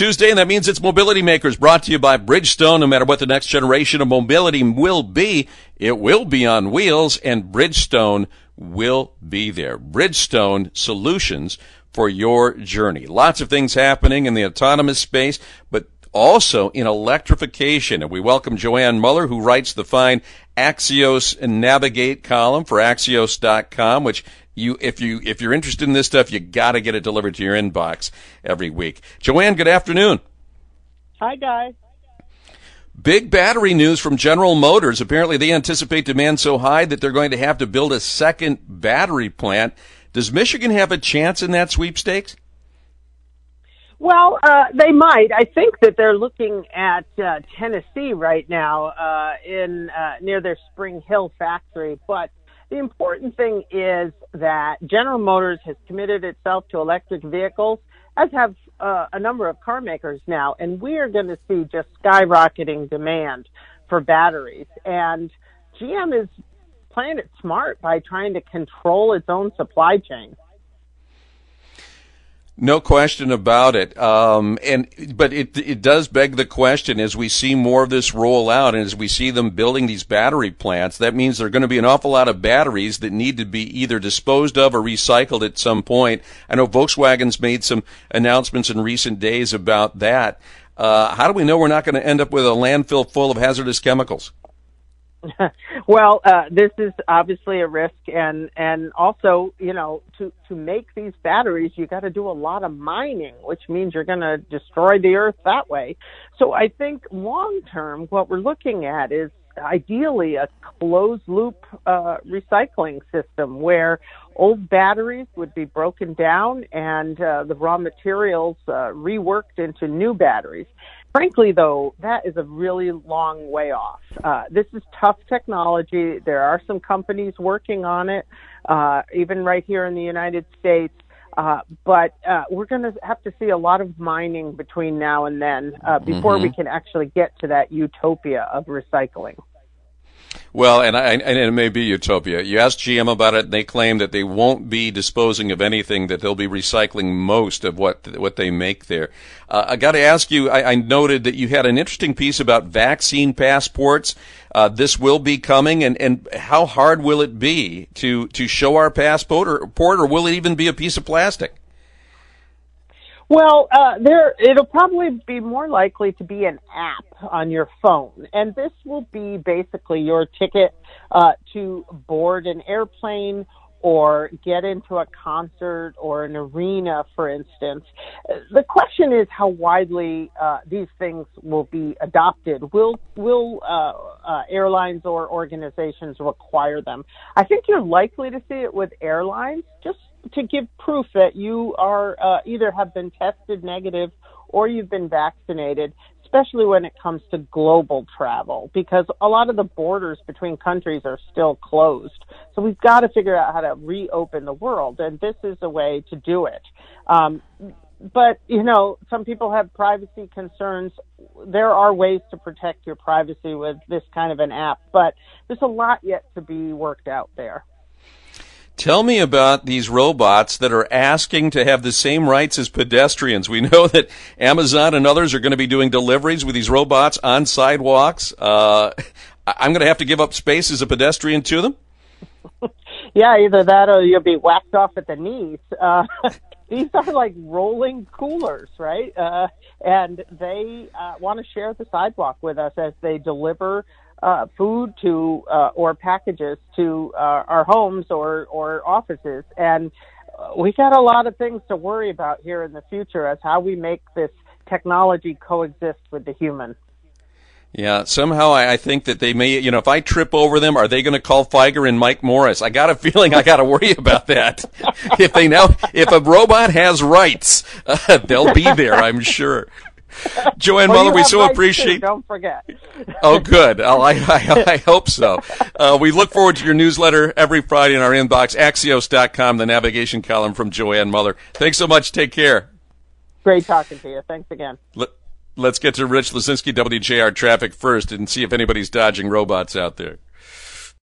Tuesday, and that means it's Mobility Makers brought to you by Bridgestone. No matter what the next generation of mobility will be, it will be on wheels, and Bridgestone will be there. Bridgestone Solutions for your journey. Lots of things happening in the autonomous space, but also in electrification. And we welcome Joann Muller, who writes the fine Axios Navigate column for Axios.com, which you, if you, if you're interested in this stuff, you gotta get it delivered to your inbox every week. Joann, good afternoon. Hi, guys. Big battery news from General Motors. Apparently they anticipate demand so high that they're going to have to build a second battery plant. Does Michigan have a chance in that sweepstakes? Well, uh, they might. I think that they're looking at uh, Tennessee right now uh, in uh, near their Spring Hill factory. But the important thing is that General Motors has committed itself to electric vehicles, as have uh, a number of car makers now, and we are going to see just skyrocketing demand for batteries. And GM is playing it smart by trying to control its own supply chain. No question about it. Um, and but it it does beg the question as we see more of this roll out and as we see them building these battery plants, that means there are going to be an awful lot of batteries that need to be either disposed of or recycled at some point. I know Volkswagen's made some announcements in recent days about that. Uh, how do we know we're not going to end up with a landfill full of hazardous chemicals? well, uh, this is obviously a risk, and and also, you know, to to make these batteries, you got to do a lot of mining, which means you're going to destroy the earth that way. So I think long term, what we're looking at is ideally a closed loop uh, recycling system where old batteries would be broken down and uh, the raw materials uh, reworked into new batteries. Frankly, though, that is a really long way off. Uh, this is tough technology. There are some companies working on it, uh, even right here in the United States. Uh, but uh, we're going to have to see a lot of mining between now and then uh, before mm-hmm. we can actually get to that utopia of recycling. Well, and, I, and it may be utopia. You ask GM about it, and they claim that they won't be disposing of anything; that they'll be recycling most of what what they make there. Uh, I got to ask you. I, I, noted that you had an interesting piece about vaccine passports. Uh, this will be coming, and, and how hard will it be to to show our passport, or, or will it even be a piece of plastic? Well, uh, there it'll probably be more likely to be an app on your phone, and this will be basically your ticket uh, to board an airplane or get into a concert or an arena, for instance. The question is how widely uh, these things will be adopted. Will will uh, uh, airlines or organizations require them? I think you're likely to see it with airlines, just to give proof that you are uh, either have been tested negative or you've been vaccinated, especially when it comes to global travel, because a lot of the borders between countries are still closed. So we've got to figure out how to reopen the world, and this is a way to do it. Um, but you know, some people have privacy concerns. There are ways to protect your privacy with this kind of an app, but there's a lot yet to be worked out there. Tell me about these robots that are asking to have the same rights as pedestrians. We know that Amazon and others are going to be doing deliveries with these robots on sidewalks. Uh, I'm going to have to give up space as a pedestrian to them. yeah, either that or you'll be whacked off at the knees. Uh, these are like rolling coolers, right? Uh, and they uh, want to share the sidewalk with us as they deliver uh, food to uh, or packages to uh, our homes or or offices, and we got a lot of things to worry about here in the future as how we make this technology coexist with the human. Yeah, somehow I, think that they may, you know, if I trip over them, are they going to call Fieger and Mike Morse? I got a feeling I got to worry about that. if they now, if a robot has rights, uh, they'll be there, I'm sure. Joann well, Muller, we so appreciate. Too, don't forget. oh, good. I, I, I hope so. Uh, we look forward to your newsletter every Friday in our inbox. Axios.com, the navigation column from Joann Muller. Thanks so much. Take care. Great talking to you. Thanks again. Let, let's get to Rich Lasinski, WJR Traffic first, and see if anybody's dodging robots out there.